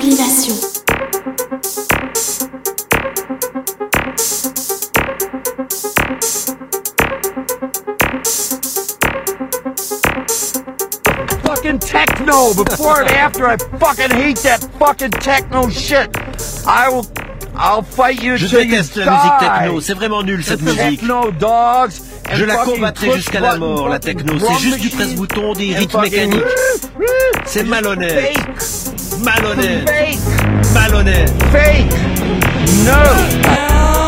sublimation. fucking techno before and after. I fucking hate that fucking techno shit. I will. I'll fight you Je till you déteste la musique die. techno, c'est vraiment nul cette musique. Techno dogs. and Je la fucking combattrai push jusqu'à la button mort, la fucking techno. drum C'est juste du machine presse-bouton, des and rythmes fucking- mécaniques. C'est malhonnête. Fake. Malhonnête. Fake. Malhonnête. Fake. No.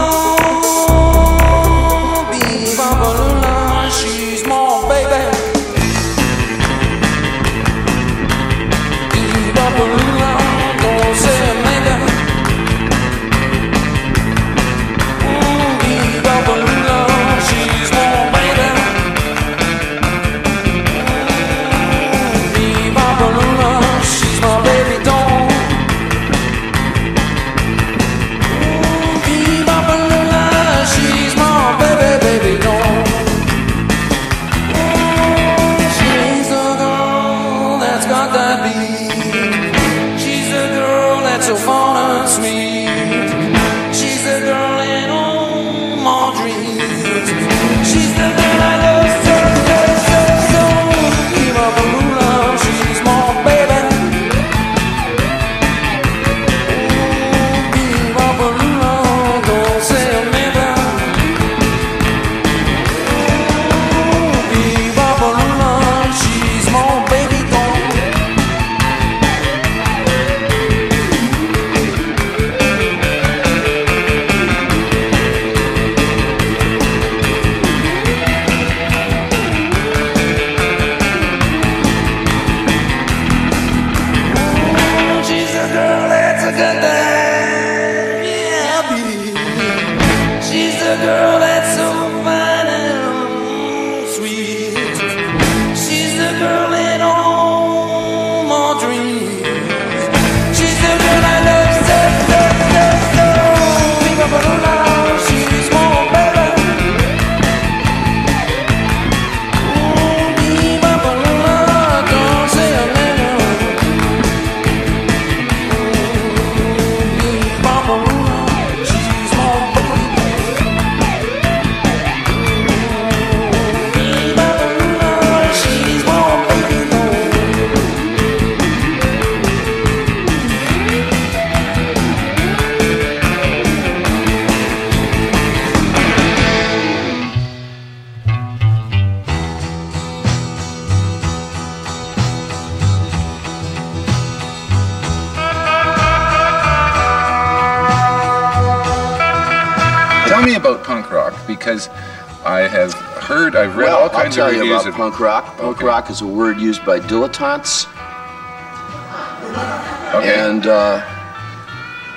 I'll of tell you reviews about of punk rock. Punk Okay. rock is a word used by dilettantes Okay. and uh,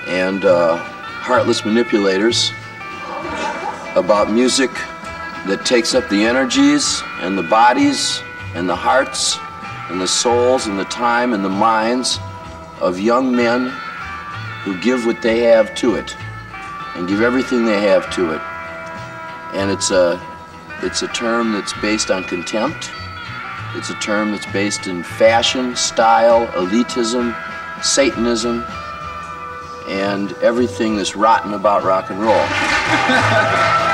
and uh, heartless manipulators about music that takes up the energies and the bodies and the hearts and the souls and the time and the minds of young men who give what they have to it and give everything they have to it. And it's a it's a term that's based on contempt. It's a term that's based in fashion, style, elitism, Satanism, and everything that's rotten about rock and roll.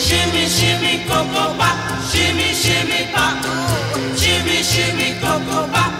shimmy, shimmy, cocoa bop, shimmy, shimmy bop. Shimmy, shimmy, cocoa bop,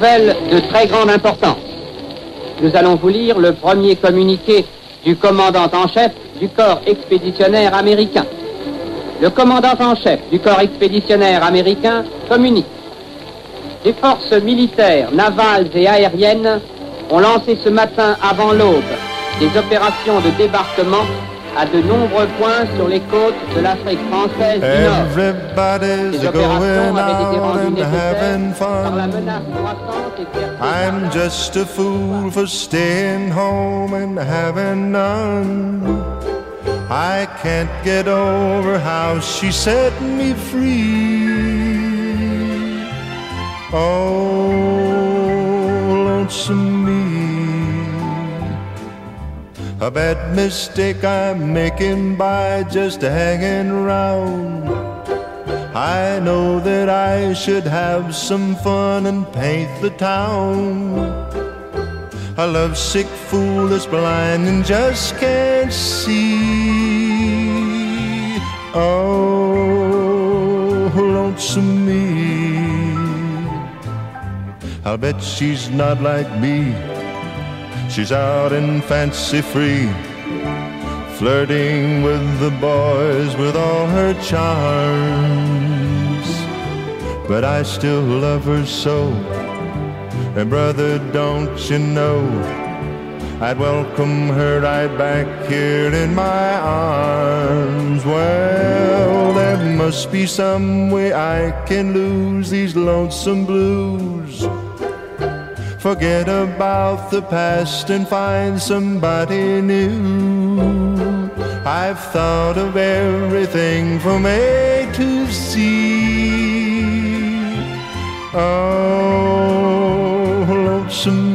de très grande importance. Nous allons vous lire le premier communiqué du commandant en chef du corps expéditionnaire américain. Le commandant en chef du corps expéditionnaire américain communique. Les forces militaires, navales et aériennes ont lancé ce matin avant l'aube des opérations de débarquement à de nombreux points sur les côtes de l'Afrique française du Nord. Everybody's Ces opérations going avaient été rendues nécessaires par la menace croissante I'm just a fool for staying home and having none. I can't get over how she set me free. Oh, lonesome me. A bad mistake I'm making by just hanging around. I know that I should have some fun and paint the town. A lovesick fool that's blind and just can't see. Oh, lonesome me. I'll bet she's not like me. She's out and fancy free, flirting with the boys with all her charms. But I still love her so. And brother, don't you know? I'd welcome her right back here in my arms. Well, there must be some way I can lose these lonesome blues. Forget about the past and find somebody new. I've thought of everything from A to Z. Oh, lonesome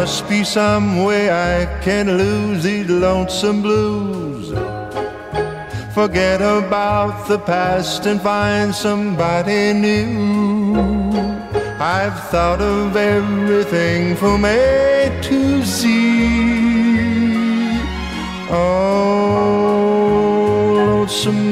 must be some way I can lose these lonesome blues. Forget about the past and find somebody new. I've thought of everything from A to Z. Oh, lonesome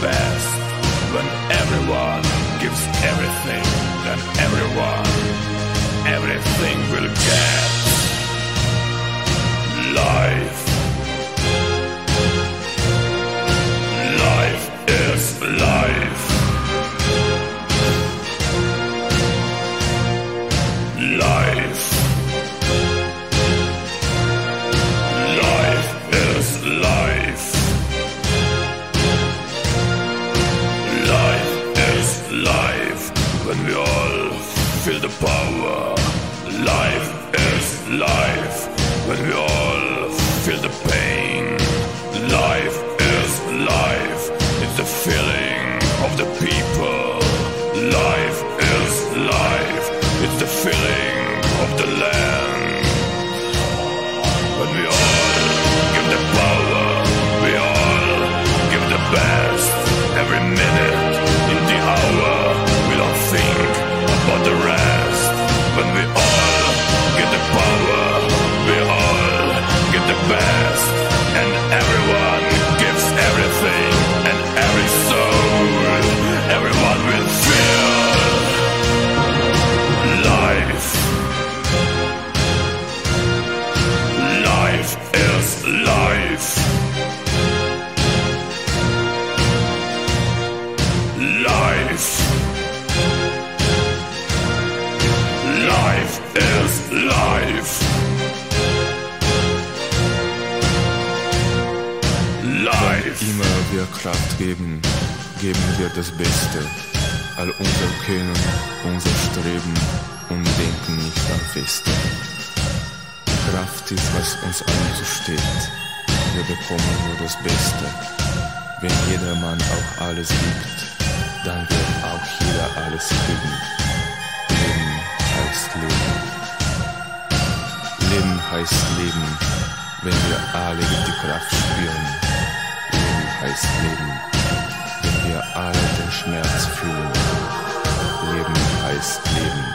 best when everyone gives everything, then everyone, everything will get life. Uns allen zusteht. Wir bekommen nur das Beste. Wenn jedermann auch alles gibt, dann wird auch jeder alles kriegen. Leben heißt Leben. Leben heißt Leben, wenn wir alle die Kraft spüren. Leben heißt Leben, wenn wir alle den Schmerz fühlen. Leben heißt Leben,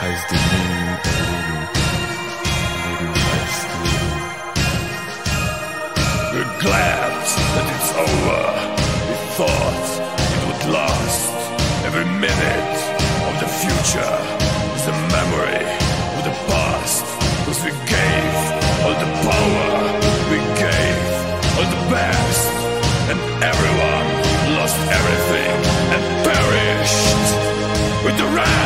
heißt die Leben erleben. Glad that it's over. We thought it would last. Every minute of the future is a memory of the past. Cause we gave all the power, we gave all the best. And everyone lost everything and perished with the rest.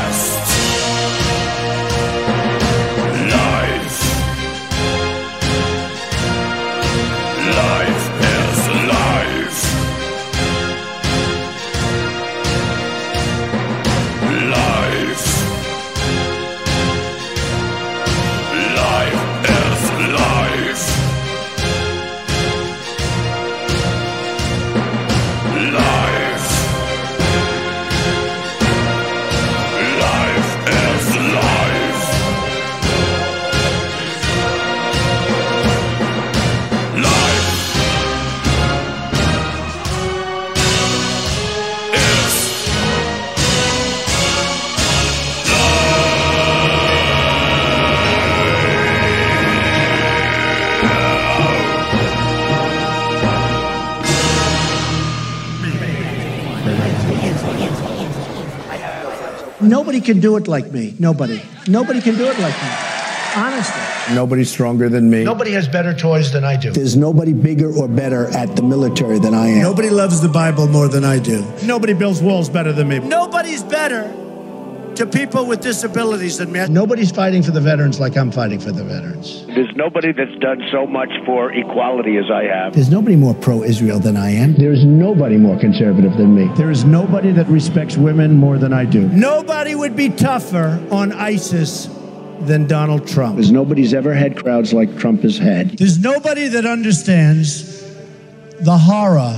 Nobody can do it like me. Nobody. Nobody can do it like me. Honestly. Nobody's stronger than me. Nobody has better toys than I do. There's nobody bigger or better at the military than I am. Nobody loves the Bible more than I do. Nobody builds walls better than me. Nobody's better to people with disabilities than me. Nobody's fighting for the veterans like I'm fighting for the veterans. There's nobody that's done so much for equality as I have. There's nobody more pro Israel than I am. There's nobody more conservative than me. There is nobody that respects women more than I do. Nobody would be tougher on ISIS than Donald Trump. Because nobody's ever had crowds like Trump has had. There's nobody that understands the horror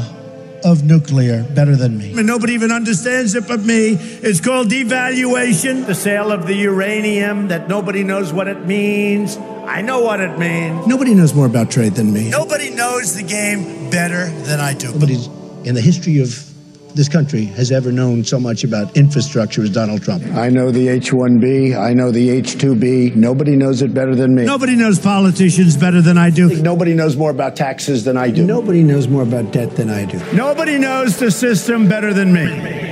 of nuclear better than me. And nobody even understands it but me. It's called devaluation, the sale of the uranium that nobody knows what it means. I know what it means. Nobody knows more about trade than me. Nobody knows the game better than I do. Nobody's in the history of this country has ever known so much about infrastructure as Donald Trump. I know the H-1B. I know the H-2B. Nobody knows it better than me. Nobody knows politicians better than I do. Nobody knows more about taxes than I do. Nobody knows more about debt than I do. Nobody knows the system better than me.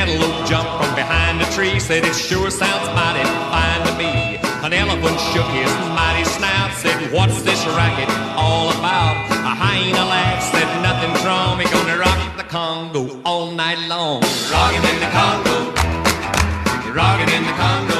Antelope jumped from behind a tree. Said, "It sure sounds mighty fine to me." An elephant shook his mighty snout. Said, "What's this racket all about?" A hyena laughed. Said, "Nothing's wrong. We're gonna rock the Congo all night long." Rockin' in the Congo. Rockin' in the Congo.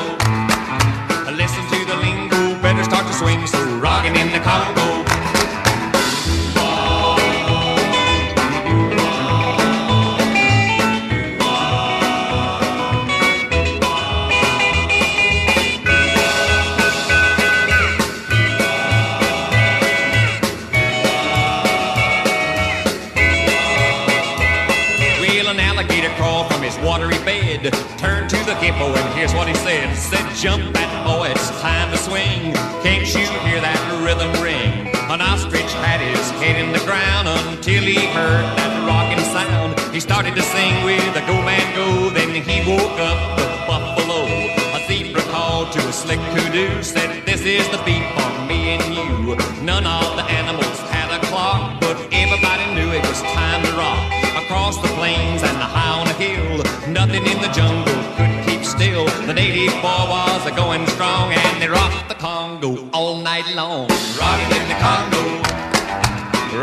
And here's what he said. Said, jump that boy, it's time to swing. Can't you hear that rhythm ring? An ostrich had his head in the ground until he heard that rocking sound. He started to sing with a go man go, then he woke up the buffalo. A zebra called to a slick kudu, said, this is the beat for me and you. None of the animals had a clock, but everybody knew it was time to rock. Across the plains and the high on a hill, nothing in the jungle could still. The native boy was a going strong, and they rocked the Congo all night long. Rocking in the Congo,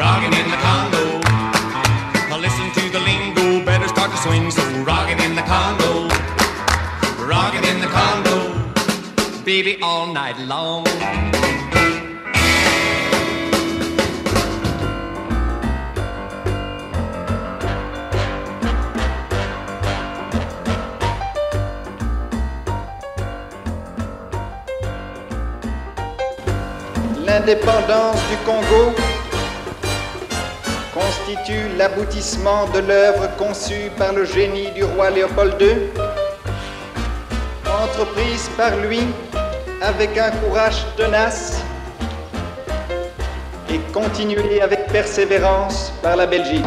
rocking in the Congo. Now listen to the lingo, better start to swing. So rocking in the Congo, rocking in the Congo, baby all night long. L'indépendance du Congo constitue l'aboutissement de l'œuvre conçue par le génie du roi Léopold II, entreprise par lui avec un courage tenace et continuée avec persévérance par la Belgique.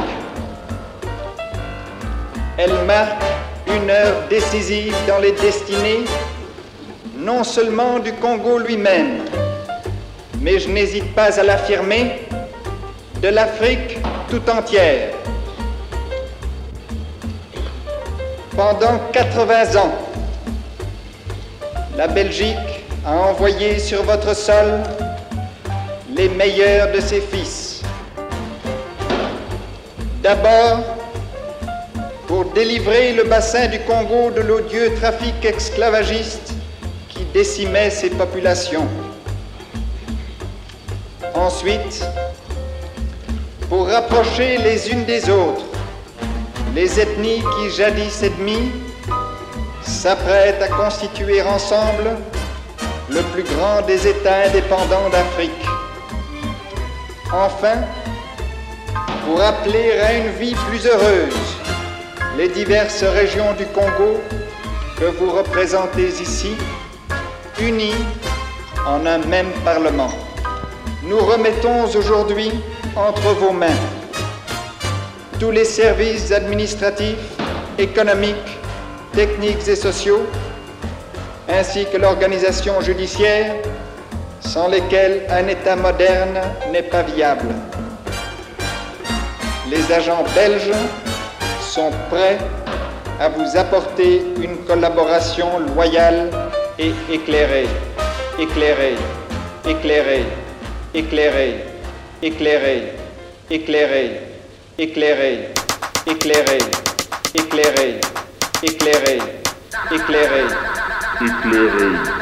Elle marque une heure décisive dans les destinées non seulement du Congo lui-même, mais je n'hésite pas à l'affirmer, de l'Afrique tout entière. Pendant 80 ans, la Belgique a envoyé sur votre sol les meilleurs de ses fils. D'abord, pour délivrer le bassin du Congo de l'odieux trafic esclavagiste qui décimait ses populations. Ensuite, pour rapprocher les unes des autres les ethnies qui jadis ennemies s'apprêtent à constituer ensemble le plus grand des États indépendants d'Afrique. Enfin, pour appeler à une vie plus heureuse les diverses régions du Congo que vous représentez ici, unies en un même Parlement. Nous remettons aujourd'hui entre vos mains tous les services administratifs, économiques, techniques et sociaux, ainsi que l'organisation judiciaire, sans lesquels un État moderne n'est pas viable. Les agents belges sont prêts à vous apporter une collaboration loyale et éclairée, éclairée, éclairée, éclairé, éclairé, éclairé, éclairé, éclairé, éclairé, éclairé, éclairé, éclairé.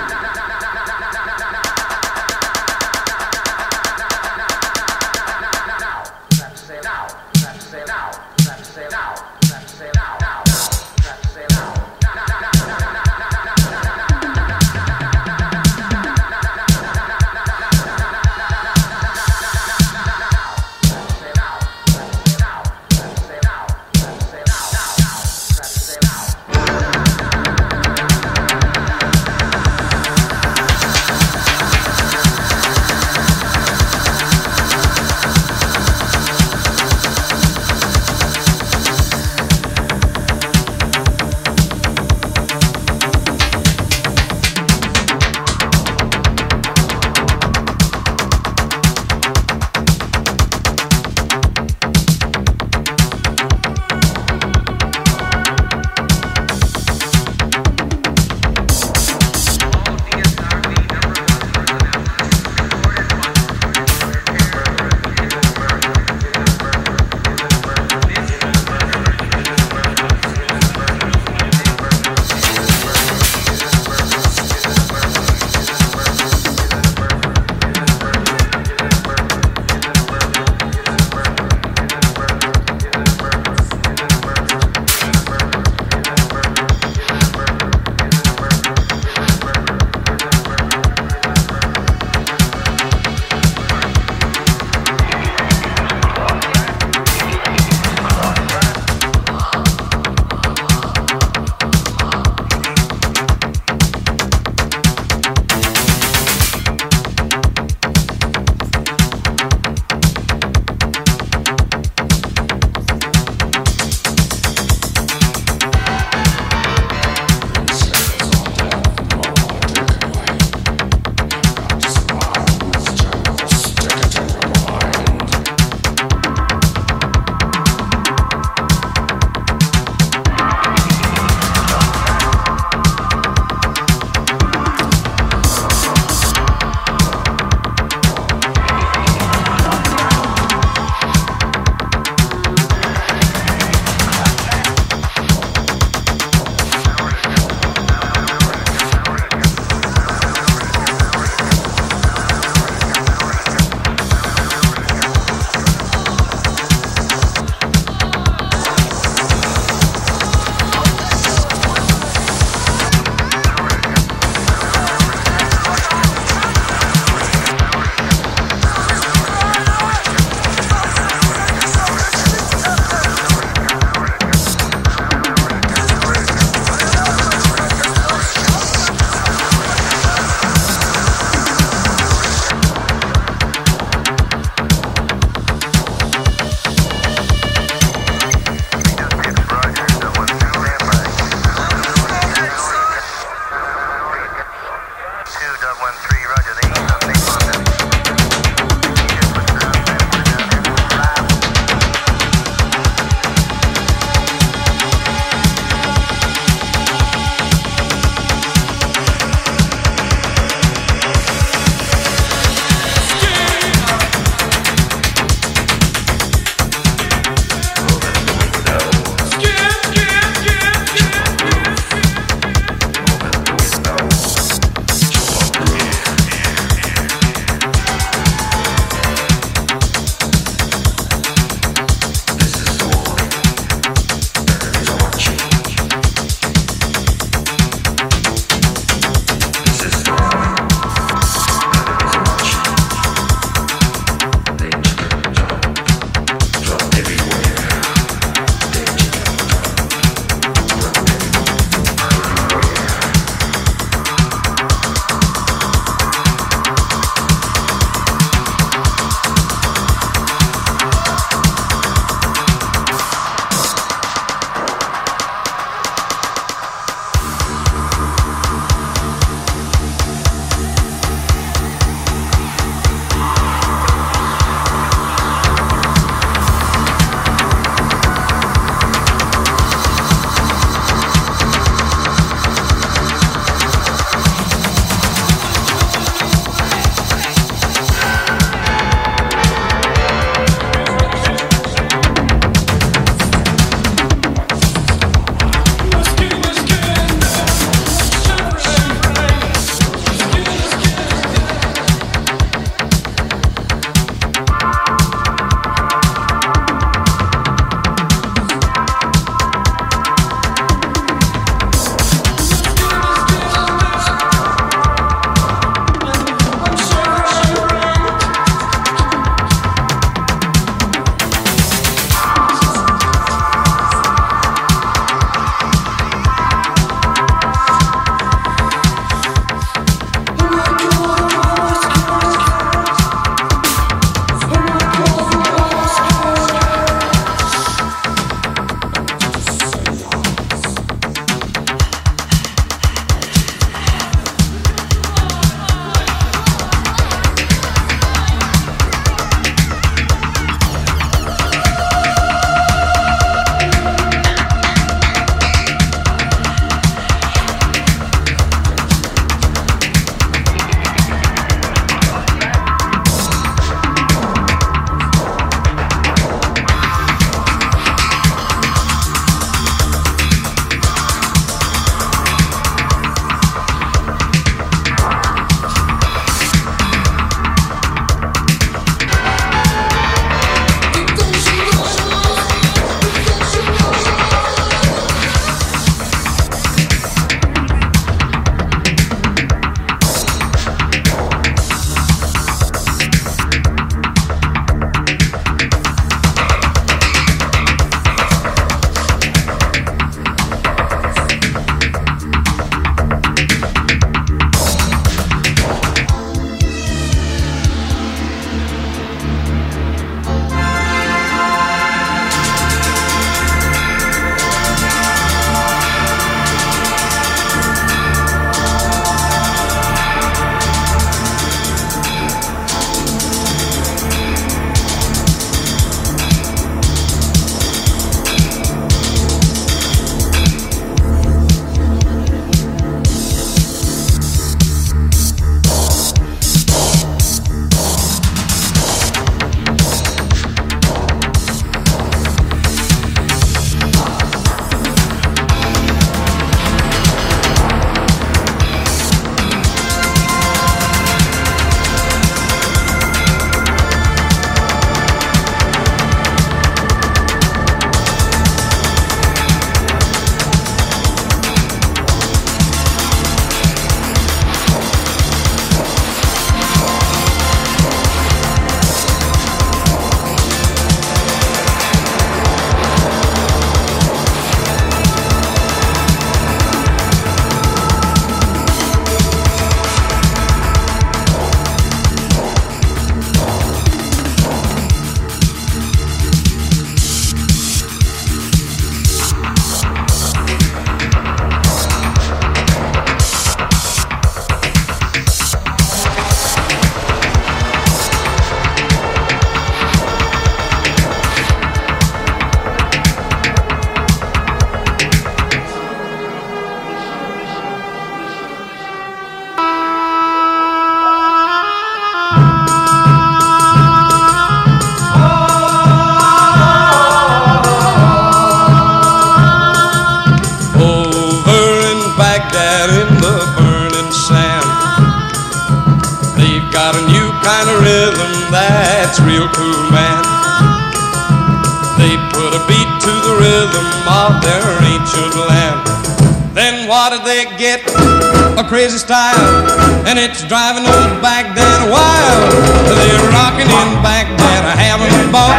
And it's driving old Baghdad wild. They're rocking in Baghdad, having a ball,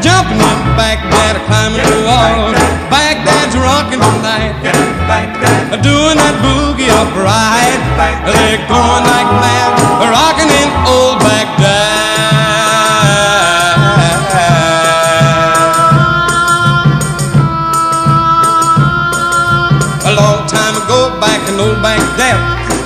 jumping in Baghdad, climbing the wall. Baghdad's rocking tonight, doing that boogie upright. They're going like mad,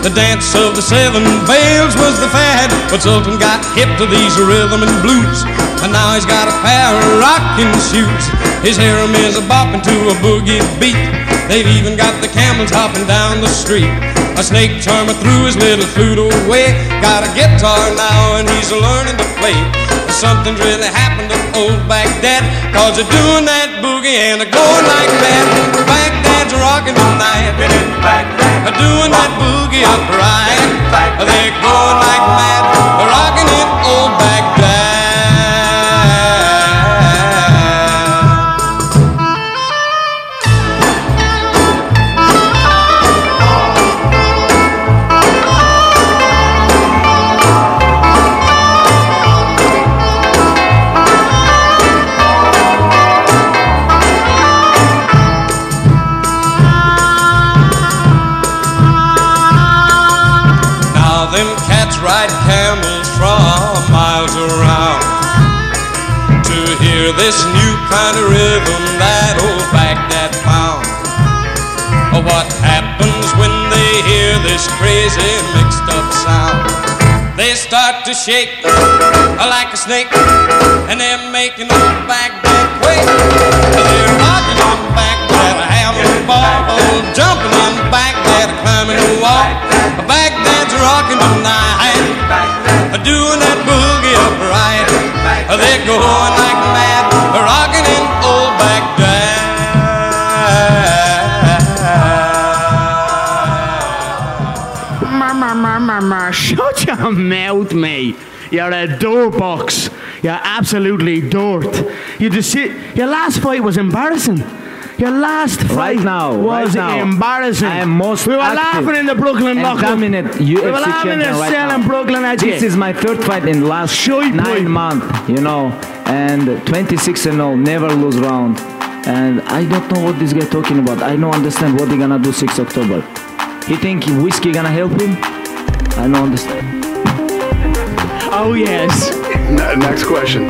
the dance of the seven veils was the fad. But Sultan got hip to these rhythm and blues, and now he's got a pair of rocking shoes. His harem is a bopping to a boogie beat. They've even got the camels hopping down the street. A snake charmer threw his little flute away. Got a guitar now, and he's learning to play. Something's really happened to old Baghdad, cause they're doing that boogie and they're going like mad. Baghdad's rocking tonight, they're doing that boogie upright. They're going like mad, rocking in old Baghdad. This crazy mixed up sound? They start to shake like a snake, and they're making old Baghdad You're a dirt box. You're absolutely dirt. You just sit. Your last fight was embarrassing. Your last fight Right now, was right now, embarrassing. I am most we were laughing in the Brooklyn dominant UFC we were laughing in the right cell now. in Brooklyn at This you. is my third fight in last nine months, you know, and 26 and 0, never lose round. And I don't know what this guy talking about. I don't understand what they gonna do 6 October. He think whiskey gonna help him? I don't understand. Oh yes. next question.